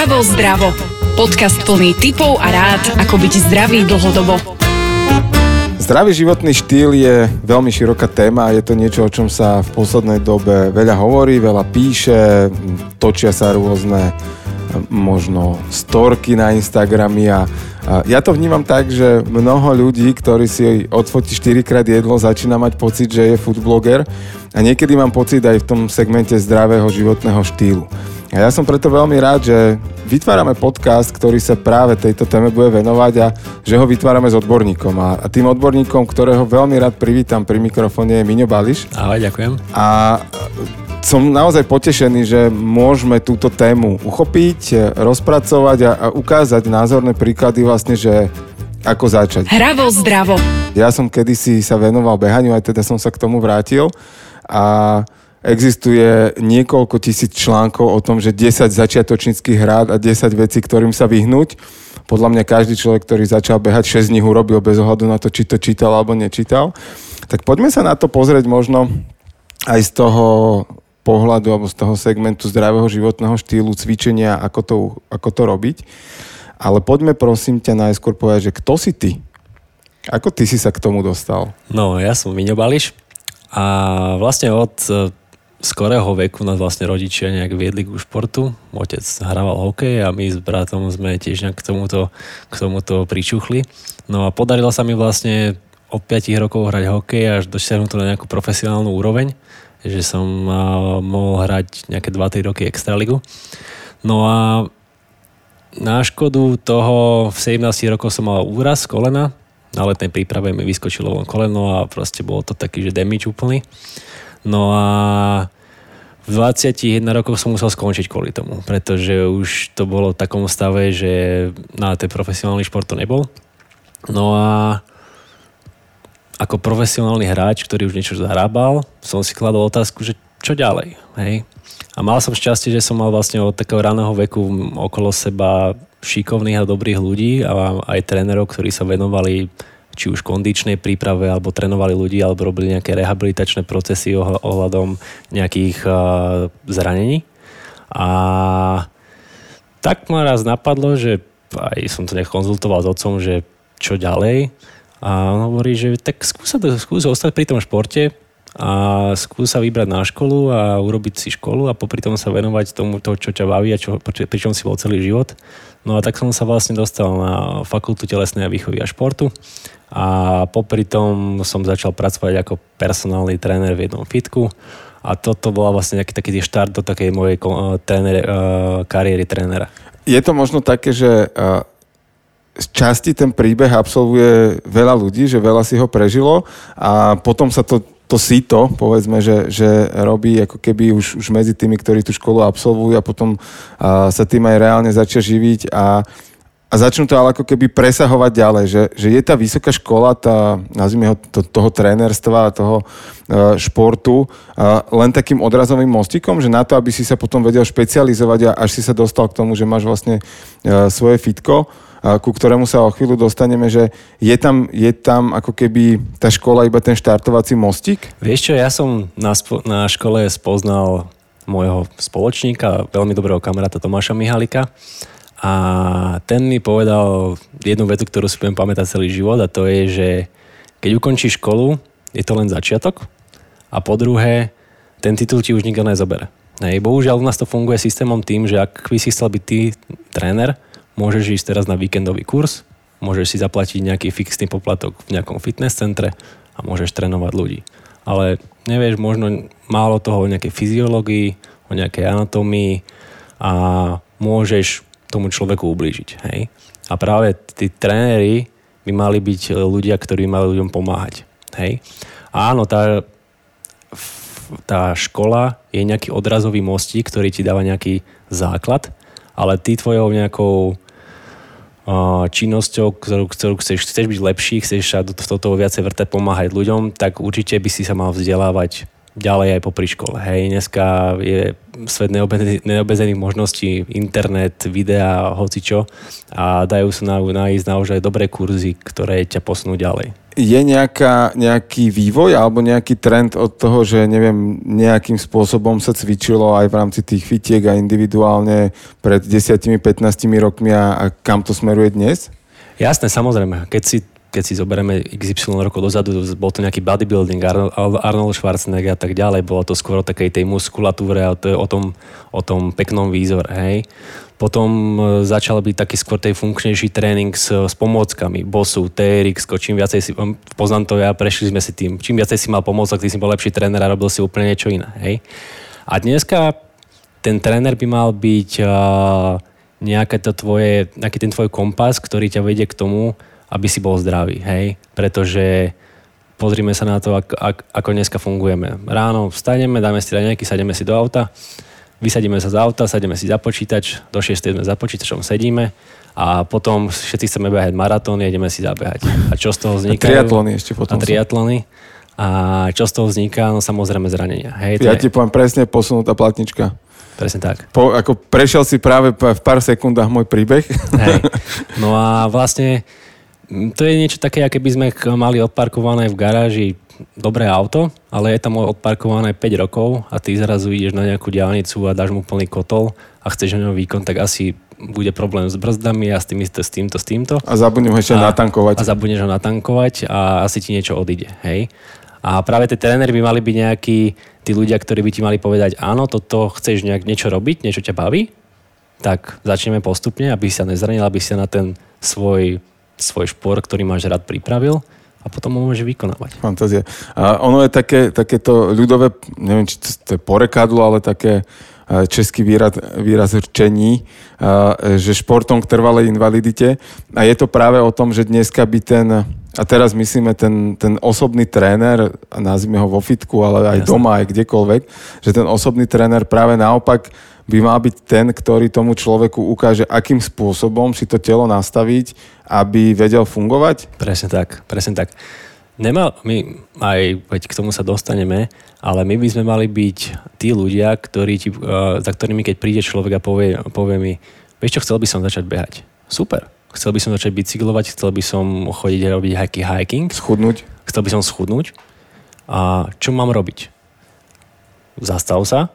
Hravo zdravo. Podcast plný tipov a rád, ako byť zdravý dlhodobo. Zdravý životný štýl je veľmi široká téma je to niečo, o čom sa v poslednej dobe veľa hovorí, veľa píše, točia sa rôzne možno storky na Instagramy a ja to vnímam tak, že mnoho ľudí, ktorí si odfotí 4 krát jedlo, začína mať pocit, že je food blogger a niekedy mám pocit aj v tom segmente zdravého životného štýlu. A ja som preto veľmi rád, že vytvárame podcast, ktorý sa práve tejto téme bude venovať a že ho vytvárame s odborníkom. A, tým odborníkom, ktorého veľmi rád privítam pri mikrofóne je Miňo Bališ. Ahoj, ďakujem. A som naozaj potešený, že môžeme túto tému uchopiť, rozpracovať a, a ukázať názorné príklady vlastne, že ako začať. Hravo zdravo. Ja som kedysi sa venoval behaniu, aj teda som sa k tomu vrátil a Existuje niekoľko tisíc článkov o tom, že 10 začiatočníckých hrád a 10 vecí, ktorým sa vyhnúť. Podľa mňa každý človek, ktorý začal behať 6 dní, urobil bez ohľadu na to, či to čítal alebo nečítal. Tak poďme sa na to pozrieť možno aj z toho pohľadu alebo z toho segmentu zdravého životného štýlu, cvičenia, ako to, ako to robiť. Ale poďme prosím ťa najskôr povedať, že kto si ty? Ako ty si sa k tomu dostal? No, ja som Miňo Bališ a vlastne od skorého veku nás vlastne rodičia nejak viedli k športu. Otec hrával hokej a my s bratom sme tiež nejak k tomuto, k tomuto pričuchli. No a podarilo sa mi vlastne od 5 rokov hrať hokej až dosiahnuť to na nejakú profesionálnu úroveň, že som mohol hrať nejaké 2-3 roky extraligu. No a na škodu toho v 17 rokoch som mal úraz kolena, na letnej príprave mi vyskočilo koleno a proste bolo to taký, že damage úplný. No a v 21 rokoch som musel skončiť kvôli tomu, pretože už to bolo v takom stave, že na ten profesionálny šport to nebol. No a ako profesionálny hráč, ktorý už niečo zahrábal, som si kladol otázku, že čo ďalej, hej? A mal som šťastie, že som mal vlastne od takého raného veku okolo seba šikovných a dobrých ľudí a aj trénerov, ktorí sa venovali či už kondičnej príprave, alebo trénovali ľudí, alebo robili nejaké rehabilitačné procesy ohľadom nejakých zranení. A tak ma raz napadlo, že aj som to nech konzultoval s otcom, že čo ďalej. A on hovorí, že tak skúsa, skús ostať pri tom športe a skúsa vybrať na školu a urobiť si školu a popri tom sa venovať tomu, to, čo ťa baví a čo, pričom si bol celý život. No a tak som sa vlastne dostal na fakultu telesnej a výchovy a športu a popri tom som začal pracovať ako personálny tréner v jednom fitku a toto bola vlastne nejaký taký štart do takej mojej tréner, uh, kariéry trénera. Je to možno také, že uh, z časti ten príbeh absolvuje veľa ľudí, že veľa si ho prežilo a potom sa to to síto, povedzme, že, že robí ako keby už, už medzi tými, ktorí tú školu absolvujú a potom uh, sa tým aj reálne začia živiť a a začnú to ale ako keby presahovať ďalej, že, že je tá vysoká škola, tá, nazvime ho to, toho trénerstva, toho uh, športu, uh, len takým odrazovým mostikom, že na to, aby si sa potom vedel špecializovať a až si sa dostal k tomu, že máš vlastne uh, svoje fitko, uh, ku ktorému sa o chvíľu dostaneme, že je tam, je tam ako keby tá škola iba ten štartovací mostik? Vieš čo, ja som na, spo- na škole spoznal môjho spoločníka, veľmi dobrého kamaráta Tomáša Mihalika a ten mi povedal jednu vetu, ktorú si budem pamätať celý život a to je, že keď ukončíš školu, je to len začiatok a po druhé, ten titul ti už nikto nezobere. Hej, bohužiaľ u nás to funguje systémom tým, že ak by si chcel byť ty tréner, môžeš ísť teraz na víkendový kurz, môžeš si zaplatiť nejaký fixný poplatok v nejakom fitness centre a môžeš trénovať ľudí. Ale nevieš možno málo toho o nejakej fyziológii, o nejakej anatómii a môžeš tomu človeku ublížiť. Hej? A práve tí tréneri by mali byť ľudia, ktorí mali ľuďom pomáhať. Hej? A áno, tá, tá škola je nejaký odrazový mostík, ktorý ti dáva nejaký základ, ale ty tvojou nejakou činnosťou, ktorú, ktorú chceš, chceš byť lepší, chceš sa do toho viacej vrtať, pomáhať ľuďom, tak určite by si sa mal vzdelávať ďalej aj popri škole. Hej, dneska je svet neobezených možností, internet, videa, hocičo a dajú sa nájsť naozaj dobré kurzy, ktoré ťa posunú ďalej. je nejaká, nejaký vývoj alebo nejaký trend od toho, že neviem, nejakým spôsobom sa cvičilo aj v rámci tých fitiek a individuálne pred 10-15 rokmi a, a kam to smeruje dnes? Jasné, samozrejme. Keď si keď si zoberieme XY rokov dozadu, bol to nejaký bodybuilding, Arnold Schwarzenegger a tak ďalej, bolo to skôr o takej tej muskulatúre a to je o tom, o tom peknom výzore, hej. Potom e, začal byť taký skôr tej funkčnejší tréning s, s pomôckami, bosu, TRX, čím viacej si, poznám to ja, prešli sme si tým, čím viacej si mal pomôcok, tým si bol lepší tréner a robil si úplne niečo iné, hej. A dneska ten tréner by mal byť uh, nejaké to tvoje, nejaký ten tvoj kompas, ktorý ťa vedie k tomu, aby si bol zdravý, hej, pretože pozrime sa na to, ako, ako dneska fungujeme. Ráno vstaneme, dáme si raňajky, sademe si do auta, vysadíme sa z auta, sadíme si za počítač, do 6 sme za počítačom sedíme a potom všetci chceme behať maratón, ideme si zabehať. A čo z toho vzniká? Triatlony ešte potom. A triatlony. A čo z toho vzniká? No samozrejme zranenia. Hej, ja je... ti poviem presne posunutá platnička. Presne tak. Po, ako prešiel si práve v pár sekundách môj príbeh. Hej. No a vlastne to je niečo také, aké by sme mali odparkované v garáži dobré auto, ale je tam odparkované 5 rokov a ty zrazu ideš na nejakú diálnicu a dáš mu plný kotol a chceš na ňom výkon, tak asi bude problém s brzdami a s, tým, s týmto, s týmto. A zabudneš ho ešte natankovať. A zabudneš ho natankovať a asi ti niečo odíde, hej? A práve tie tréneri by mali byť nejakí tí ľudia, ktorí by ti mali povedať, áno, toto chceš nejak niečo robiť, niečo ťa baví, tak začneme postupne, aby sa nezranil, aby si na ten svoj, svoj šport, ktorý máš rád, pripravil a potom ho môže vykonávať. Fantázia. A ono je také, takéto ľudové, neviem, či to je porekadlo, ale také český výraz, výraz rčení, že športom k trvalej invalidite. A je to práve o tom, že dneska by ten, a teraz myslíme ten, ten osobný tréner, nazvime ho vo fitku, ale aj Jasne. doma, aj kdekoľvek, že ten osobný tréner práve naopak by mal byť ten, ktorý tomu človeku ukáže, akým spôsobom si to telo nastaviť, aby vedel fungovať? Presne tak, presne tak. Nemal, my aj veď k tomu sa dostaneme, ale my by sme mali byť tí ľudia, ktorí ti, uh, za ktorými keď príde človek a povie, povie mi, vieš čo, chcel by som začať behať. Super. Chcel by som začať bicyklovať, chcel by som chodiť a robiť hiking, hiking. Schudnúť. Chcel by som schudnúť. A čo mám robiť? Zastav sa,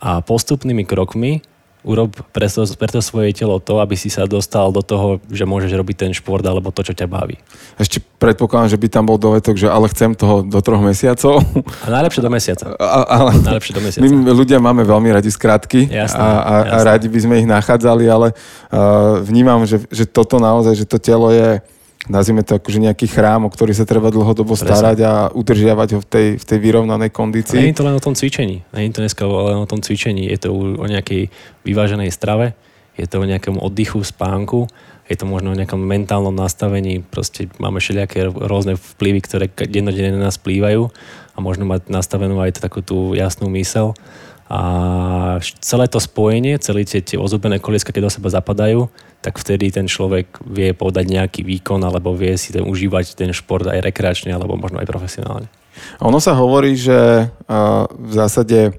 a postupnými krokmi urob pre to, pre to svoje telo to, aby si sa dostal do toho, že môžeš robiť ten šport alebo to, čo ťa baví. Ešte predpokladám, že by tam bol dovetok, že ale chcem toho do troch mesiacov. A najlepšie do mesiaca. A, ale najlepšie do mesiaca. My ľudia máme veľmi radi skratky jasné, a, a, jasné. a radi by sme ich nachádzali, ale uh, vnímam, že, že toto naozaj, že to telo je nazvime to akože nejaký chrám, o ktorý sa treba dlhodobo starať a udržiavať ho v tej, v tej vyrovnanej kondícii. Nie je to len o tom cvičení. Nie je to dneska len o tom cvičení. Je to o nejakej vyváženej strave, je to o nejakom oddychu, spánku, je to možno o nejakom mentálnom nastavení. Proste máme všelijaké rôzne vplyvy, ktoré dennodenne na nás plývajú a možno mať nastavenú aj takú tú jasnú mysel. A celé to spojenie, celé tie, tie ozubené kolieska, keď do seba zapadajú, tak vtedy ten človek vie podať nejaký výkon alebo vie si ten, užívať ten šport aj rekreačne alebo možno aj profesionálne. Ono sa hovorí, že v zásade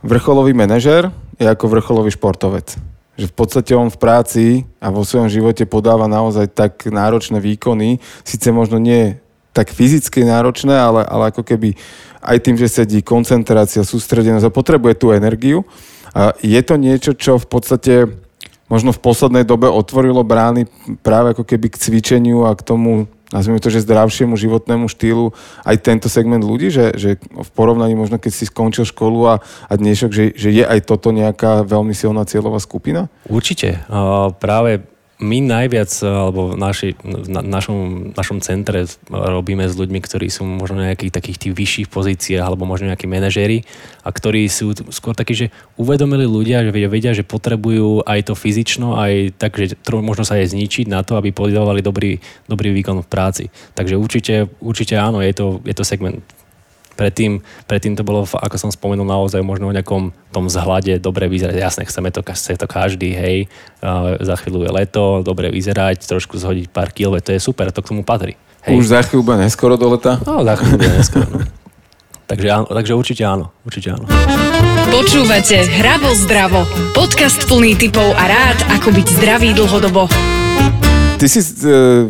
vrcholový manažer je ako vrcholový športovec. Že v podstate on v práci a vo svojom živote podáva naozaj tak náročné výkony, síce možno nie tak fyzicky náročné, ale, ale ako keby aj tým, že sedí koncentrácia, sústredenosť a potrebuje tú energiu. Je to niečo, čo v podstate možno v poslednej dobe otvorilo brány práve ako keby k cvičeniu a k tomu, nazvime to, že zdravšiemu životnému štýlu aj tento segment ľudí, že, že v porovnaní možno keď si skončil školu a, a dnešok, že, že je aj toto nejaká veľmi silná cieľová skupina? Určite. Uh, práve my najviac, alebo v naši, na, našom, našom centre robíme s ľuďmi, ktorí sú možno na nejakých takých tých vyšších pozíciách, alebo možno nejakí manažéri, a ktorí sú skôr takí, že uvedomili ľudia, že vedia, že potrebujú aj to fyzično, aj tak, že možno sa aj zničiť na to, aby podávali dobrý, dobrý výkon v práci. Takže určite, určite áno, je to, je to segment Predtým, predtým to bolo, ako som spomenul, naozaj možno o nejakom tom zhľade dobre vyzerať. Jasne, chceme to, chce to každý, hej, za chvíľu je leto, dobre vyzerať, trošku zhodiť pár kil, to je super, to k tomu patrí. Hej. Už za chvíľu bude neskoro do leta? No, za chvíľu bude neskoro, no. Takže, áno, takže určite áno, určite áno. Počúvate Hravo zdravo. Podcast plný typov a rád, ako byť zdravý dlhodobo. Ty si e,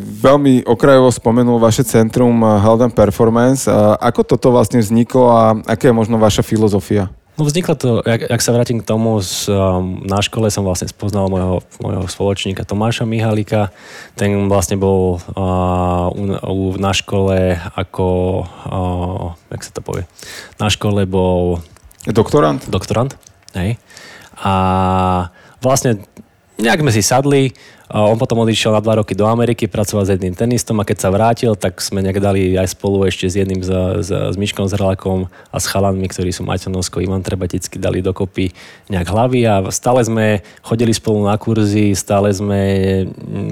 veľmi okrajovo spomenul vaše centrum Halden Performance. A ako toto vlastne vzniklo a aká je možno vaša filozofia? No vzniklo to, jak, jak sa vrátim k tomu, z, um, na škole som vlastne spoznal môjho, môjho spoločníka Tomáša Mihalika. Ten vlastne bol uh, u, u, na škole ako, uh, jak sa to povie, na škole bol... Doktorant? Doktorant, hej. A vlastne nejak sme si sadli, on potom odišiel na dva roky do Ameriky, pracoval s jedným tenistom a keď sa vrátil, tak sme nejak dali aj spolu ešte s jedným, s, s, s Myškom Zrelakom a s chalanmi, ktorí sú Maťo Nosko, Ivan Trebatický, dali dokopy nejak hlavy a stále sme chodili spolu na kurzy, stále sme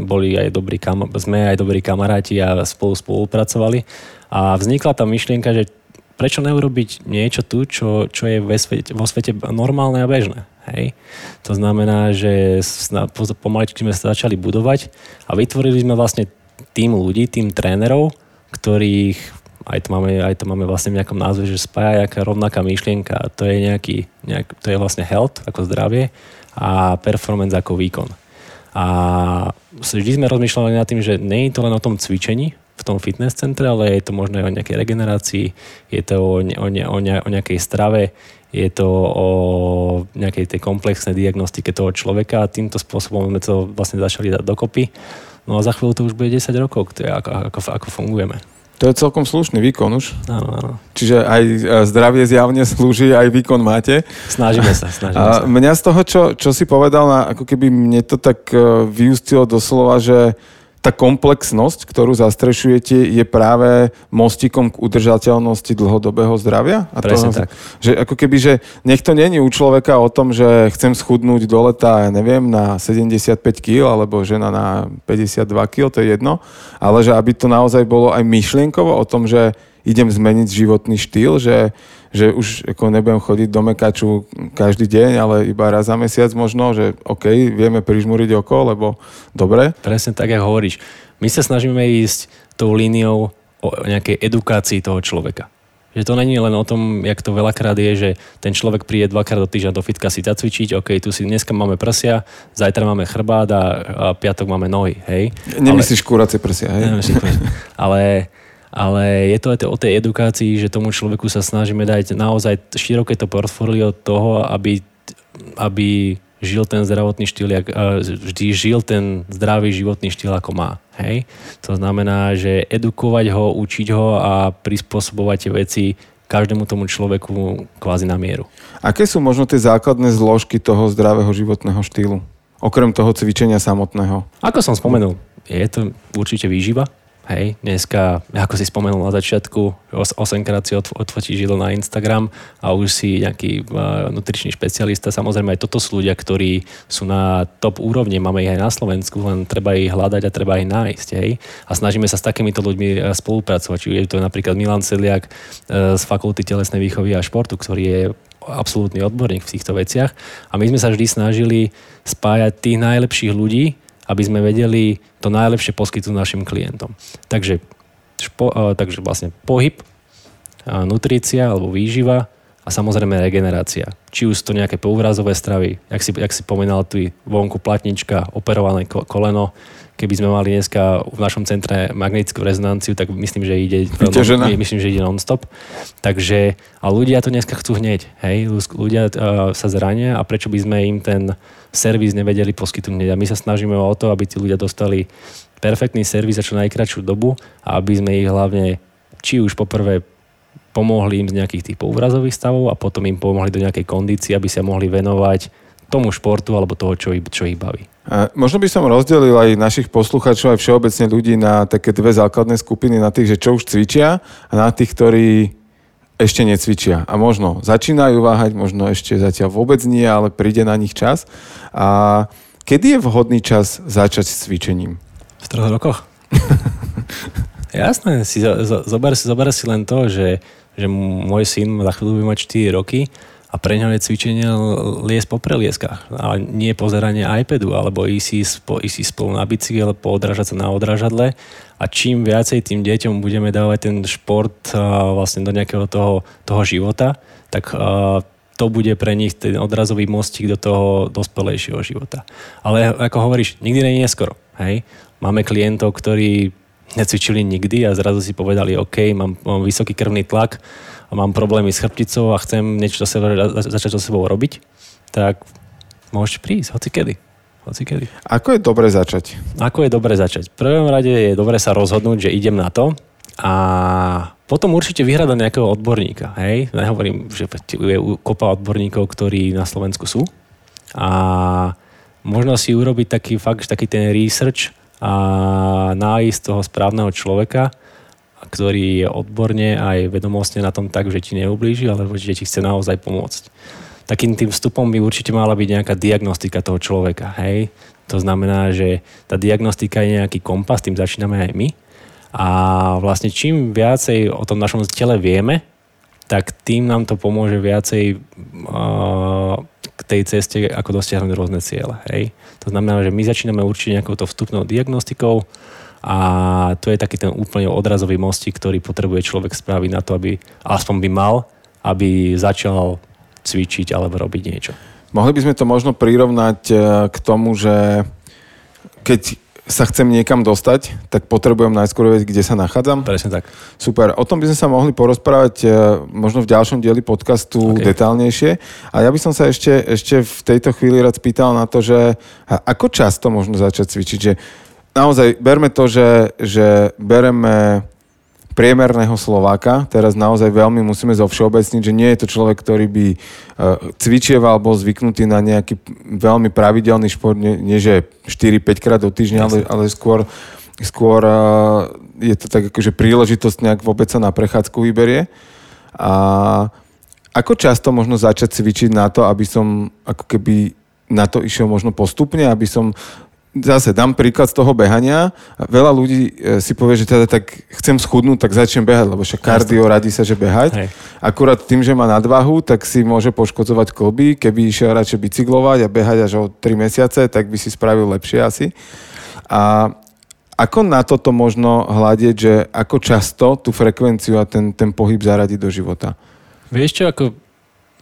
boli aj dobrí, kam, sme aj dobrí kamaráti a spolu spolupracovali. A vznikla tá myšlienka, že prečo neurobiť niečo tu, čo, čo je vo svete, vo svete normálne a bežné. Hej. To znamená, že pomaličky sme sa začali budovať a vytvorili sme vlastne tým ľudí, tým trénerov, ktorých aj to máme, aj to máme vlastne v nejakom názve, že spája nejaká rovnaká myšlienka to je nejaký, nejak, to je vlastne health ako zdravie a performance ako výkon. A vždy sme rozmýšľali nad tým, že nie je to len o tom cvičení v tom fitness centre, ale je to možno aj o nejakej regenerácii, je to o, ne, o, ne, o, ne, o nejakej strave, je to o nejakej tej komplexnej diagnostike toho človeka a týmto spôsobom sme to vlastne začali dať dokopy. No a za chvíľu to už bude 10 rokov, ako, ako, ako fungujeme. To je celkom slušný výkon už. Áno, áno. Čiže aj e, zdravie zjavne slúži, aj výkon máte. Snažíme sa, snažíme a sa. Mňa z toho, čo, čo si povedal, ako keby mne to tak e, vyústilo doslova, že tá komplexnosť, ktorú zastrešujete, je práve mostikom k udržateľnosti dlhodobého zdravia? A Presne toho, tak. Že ako keby, že nech to není u človeka o tom, že chcem schudnúť do leta, ja neviem, na 75 kg, alebo žena na 52 kg, to je jedno, ale že aby to naozaj bolo aj myšlienkovo o tom, že idem zmeniť životný štýl, že, že už ako nebudem chodiť do mekaču každý deň, ale iba raz za mesiac možno, že OK, vieme prižmúriť oko, lebo dobre. Presne tak, ako hovoríš. My sa snažíme ísť tou líniou o nejakej edukácii toho človeka. Že to není len o tom, jak to veľakrát je, že ten človek príde dvakrát do týždňa do fitka si zacvičiť, OK, tu si dneska máme prsia, zajtra máme chrbát a, a piatok máme nohy, hej. Nemyslíš ale, kúracie prsia, hej? Nemyslíš, ale ale je to aj o tej edukácii, že tomu človeku sa snažíme dať naozaj široké to portfólio toho, aby, aby žil ten zdravotný štýl, jak, vždy žil ten zdravý životný štýl, ako má. Hej? To znamená, že edukovať ho, učiť ho a prispôsobovať tie veci každému tomu človeku kvázi na mieru. Aké sú možno tie základné zložky toho zdravého životného štýlu? Okrem toho cvičenia samotného. Ako som spomenul, je to určite výživa, Hej, dneska, ako si spomenul na začiatku, 8 krát si odfotíš židlo na Instagram a už si nejaký nutričný špecialista. Samozrejme aj toto sú ľudia, ktorí sú na top úrovni, máme ich aj na Slovensku, len treba ich hľadať a treba ich nájsť. Hej. A snažíme sa s takýmito ľuďmi uh, spolupracovať. Čiže je to napríklad Milan Celiak uh, z Fakulty telesnej výchovy a športu, ktorý je absolútny odborník v týchto veciach. A my sme sa vždy snažili spájať tých najlepších ľudí, aby sme vedeli to najlepšie poskytnúť našim klientom. Takže, špo, takže vlastne pohyb, nutrícia alebo výživa a samozrejme regenerácia. Či už to nejaké pouvrazové stravy, jak si, jak si pomenal tu vonku platnička, operované koleno, keby sme mali dneska v našom centre magnetickú rezonanciu, tak myslím, že ide, no, myslím, že ide non-stop. Takže, a ľudia to dneska chcú hneď. Hej? Ľudia uh, sa zrania a prečo by sme im ten servis nevedeli poskytnúť A my sa snažíme o to, aby tí ľudia dostali perfektný servis za čo najkračšiu dobu a aby sme ich hlavne či už poprvé pomohli im z nejakých tých pouvrazových stavov a potom im pomohli do nejakej kondície, aby sa mohli venovať tomu športu alebo toho, čo ich, čo ich baví. A možno by som rozdelil aj našich poslucháčov, aj všeobecne ľudí na také dve základné skupiny, na tých, že čo už cvičia a na tých, ktorí ešte necvičia. A možno začínajú váhať, možno ešte zatiaľ vôbec nie, ale príde na nich čas. A kedy je vhodný čas začať s cvičením? V troch rokoch. Jasné, si, zober, si, zober si len to, že, že môj syn za chvíľu bude mať 4 roky a pre ňo je cvičenie liesť po prelieskách. A nie pozeranie iPadu, alebo ísť, spo, ísť spolu na bicykel, poodražať sa na odražadle. A čím viacej tým deťom budeme dávať ten šport uh, vlastne do nejakého toho, toho života, tak uh, to bude pre nich ten odrazový mostík do toho dospelejšieho života. Ale ako hovoríš, nikdy nie je neskoro. Hej? Máme klientov, ktorí necvičili nikdy a zrazu si povedali, OK, mám, mám vysoký krvný tlak a mám problémy s chrbticou a chcem niečo za seba, začať so sebou robiť, tak môžete prísť, hoci kedy. Hoci kedy. Ako je dobre začať? Ako je dobre začať? V prvom rade je dobre sa rozhodnúť, že idem na to a potom určite vyhľadať nejakého odborníka. Hej? Nehovorím, že je kopa odborníkov, ktorí na Slovensku sú. A možno si urobiť taký fakt, taký ten research a nájsť toho správneho človeka, ktorý je odborne aj vedomostne na tom tak, že ti neublíži, alebo že ti chce naozaj pomôcť. Takým tým vstupom by určite mala byť nejaká diagnostika toho človeka. Hej? To znamená, že tá diagnostika je nejaký kompas, tým začíname aj my a vlastne čím viacej o tom našom tele vieme, tak tým nám to pomôže viacej uh, k tej ceste, ako dosiahnuť rôzne ciele. Hej? To znamená, že my začíname určite nejakou to vstupnou diagnostikou a to je taký ten úplne odrazový mostík, ktorý potrebuje človek spraviť na to, aby aspoň by mal, aby začal cvičiť alebo robiť niečo. Mohli by sme to možno prirovnať uh, k tomu, že keď sa chcem niekam dostať, tak potrebujem najskôr vedieť, kde sa nachádzam. Presne tak. Super. O tom by sme sa mohli porozprávať e, možno v ďalšom dieli podcastu okay. detálnejšie. A ja by som sa ešte, ešte v tejto chvíli rád spýtal na to, že ako často možno začať cvičiť. Že naozaj berme to, že, že bereme priemerného Slováka. Teraz naozaj veľmi musíme zo všeobecniť, že nie je to človek, ktorý by e, cvičieval, bol zvyknutý na nejaký veľmi pravidelný šport, nie, nie že 4-5 krát do týždňa, ale, ale skôr, skôr e, je to tak akože príležitosť nejak vôbec sa na prechádzku vyberie. A ako často možno začať cvičiť na to, aby som ako keby na to išiel možno postupne, aby som zase dám príklad z toho behania. Veľa ľudí e, si povie, že teda tak chcem schudnúť, tak začnem behať, lebo však kardio radí sa, že behať. Hej. Akurát tým, že má nadvahu, tak si môže poškodzovať kloby. Keby išiel radšej bicyklovať a behať až o 3 mesiace, tak by si spravil lepšie asi. A ako na toto možno hľadieť, že ako často tú frekvenciu a ten, ten pohyb zaradiť do života? Vieš čo, ako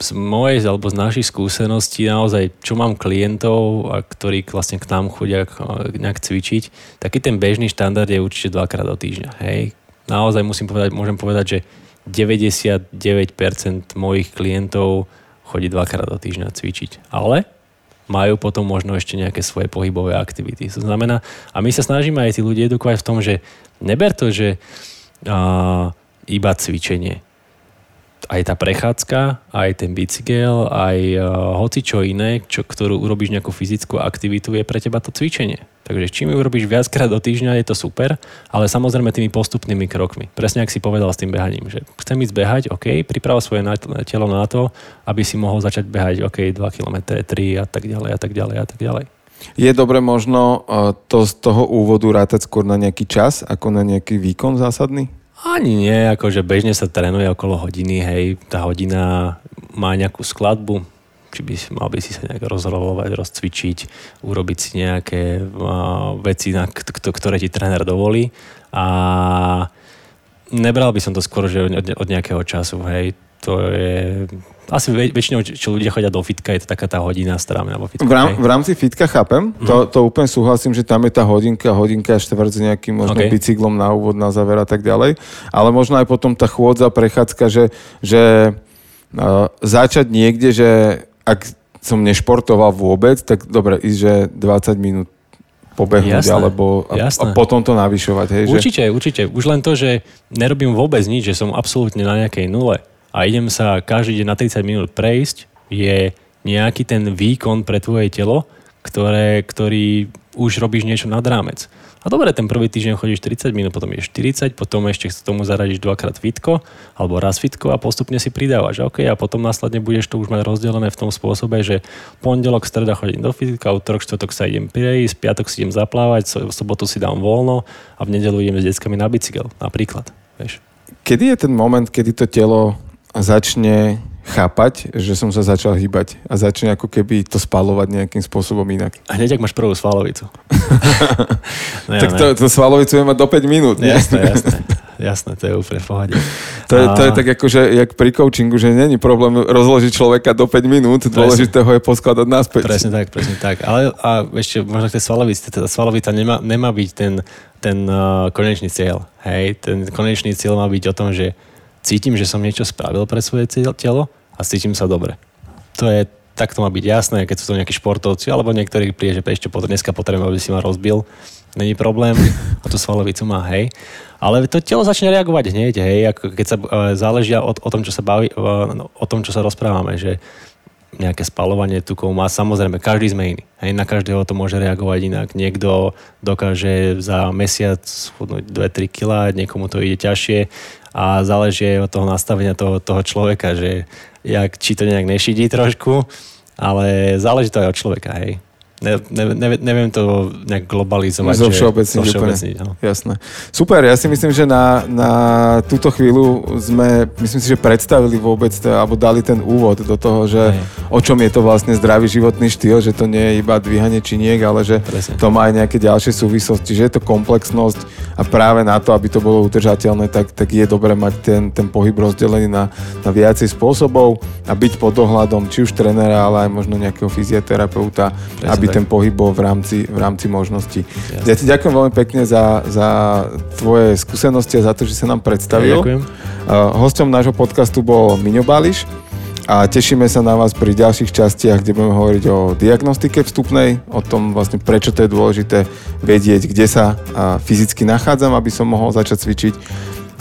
z mojej alebo z našich skúseností naozaj, čo mám klientov, a ktorí vlastne k nám chodia nejak cvičiť, taký ten bežný štandard je určite dvakrát do týždňa. Hej. Naozaj musím povedať, môžem povedať, že 99% mojich klientov chodí dvakrát do týždňa cvičiť. Ale majú potom možno ešte nejaké svoje pohybové aktivity. To znamená, a my sa snažíme aj tí ľudia edukovať v tom, že neber to, že uh, iba cvičenie aj tá prechádzka, aj ten bicykel, aj uh, hoci čo iné, čo, ktorú urobíš nejakú fyzickú aktivitu, je pre teba to cvičenie. Takže čím ju urobíš viackrát do týždňa, je to super, ale samozrejme tými postupnými krokmi. Presne ak si povedal s tým behaním, že chcem ísť behať, OK, priprav svoje telo na to, aby si mohol začať behať, OK, 2 km, 3 a tak ďalej a tak ďalej a tak ďalej. Je dobre možno uh, to z toho úvodu rátať skôr na nejaký čas, ako na nejaký výkon zásadný? Ani nie, akože bežne sa trénuje okolo hodiny, hej, tá hodina má nejakú skladbu, či by mal by si sa nejak rozrolovať, rozcvičiť, urobiť si nejaké uh, veci, na, k- ktoré ti tréner dovolí. A nebral by som to skôr, že od, od nejakého času, hej, to je asi väčšinou, čo ľudia chodia do fitka, je to taká tá hodina stará na fitka. V, rám, v rámci fitka chápem, mm-hmm. to, to úplne súhlasím, že tam je tá hodinka, hodinka štvrť s nejakým možno okay. bicyklom na úvod, na záver a tak ďalej, ale možno aj potom tá chôdza, prechádzka, že, že uh, začať niekde, že ak som nešportoval vôbec, tak dobre, ísť, že 20 minút pobehnúť jasné, alebo a, a potom to navyšovať. Hej, určite, že... určite. Už len to, že nerobím vôbec nič, že som absolútne na nejakej nule a idem sa každý deň na 30 minút prejsť, je nejaký ten výkon pre tvoje telo, ktoré, ktorý už robíš niečo nad rámec. A dobre, ten prvý týždeň chodíš 30 minút, potom je 40, potom ešte k tomu zaradíš dvakrát fitko, alebo raz fitko a postupne si pridávaš. OK, a potom následne budeš to už mať rozdelené v tom spôsobe, že pondelok, streda chodím do fitka, útorok, štvrtok sa idem prejsť, piatok si idem zaplávať, v sobotu si dám voľno a v nedelu idem s deckami na bicykel, napríklad. Vieš. Kedy je ten moment, kedy to telo začne chápať, že som sa začal hýbať a začne ako keby to spalovať nejakým spôsobom inak. A hneď, ak máš prvú svalovicu. ne, tak to, to svalovicu je mať do 5 minút. Nie? Jasné, jasné. Jasné, to je úplne v pohode. To je, to je tak ako, že jak pri coachingu, že není problém rozložiť človeka do 5 minút, dôležité ho je poskladať naspäť. Presne tak, presne tak. Ale a ešte možno k tej svalovici, teda svalovica nemá, nemá byť ten, ten uh, konečný cieľ. Hej, ten konečný cieľ má byť o tom, že cítim, že som niečo spravil pre svoje telo a cítim sa dobre. To je, tak to má byť jasné, keď sú to nejakí športovci, alebo niektorí príde, že ešte dneska potrebujem, aby si ma rozbil. Není problém, a tú svalovicu má, hej. Ale to telo začne reagovať hneď, hej, ako keď sa uh, záležia o, o tom, čo sa baví, uh, o tom, čo sa rozprávame, že nejaké spalovanie tukov má. Samozrejme, každý sme iný. Hej, na každého to môže reagovať inak. Niekto dokáže za mesiac schudnúť 2-3 kg, niekomu to ide ťažšie a záleží od toho nastavenia toho, toho človeka, že jak, či to nejak nešidí trošku, ale záleží to aj od človeka, hej ne, ne, neviem to nejak globalizovať. Zo všeobecniť úplne. No. Jasné. Super, ja si myslím, že na, na túto chvíľu sme, myslím si, že predstavili vôbec, alebo dali ten úvod do toho, že Hej. o čom je to vlastne zdravý životný štýl, že to nie je iba dvíhanie činiek, ale že Presne. to má aj nejaké ďalšie súvislosti, že je to komplexnosť a práve na to, aby to bolo udržateľné, tak, tak je dobré mať ten, ten pohyb rozdelený na, na viacej spôsobov a byť pod dohľadom či už trénera, ale aj možno nejakého fyzioterapeuta, Presne aby ten pohyb bol v rámci, v rámci možností. Jasne. Ja ti ďakujem veľmi pekne za, za tvoje skúsenosti a za to, že sa nám predstavil. Ja, ďakujem. Uh, hostom nášho podcastu bol Miňo Bališ a tešíme sa na vás pri ďalších častiach, kde budeme hovoriť o diagnostike vstupnej, o tom vlastne prečo to je dôležité vedieť, kde sa fyzicky nachádzam, aby som mohol začať cvičiť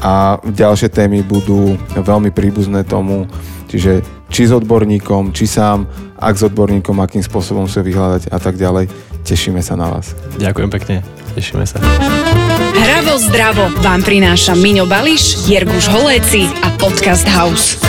a ďalšie témy budú veľmi príbuzné tomu, čiže či s odborníkom, či sám, ak s odborníkom, akým spôsobom sa vyhľadať a tak ďalej. Tešíme sa na vás. Ďakujem pekne, tešíme sa. Hravo zdravo vám prináša Miňo Bališ, Jerguš Holéci a Podcast House.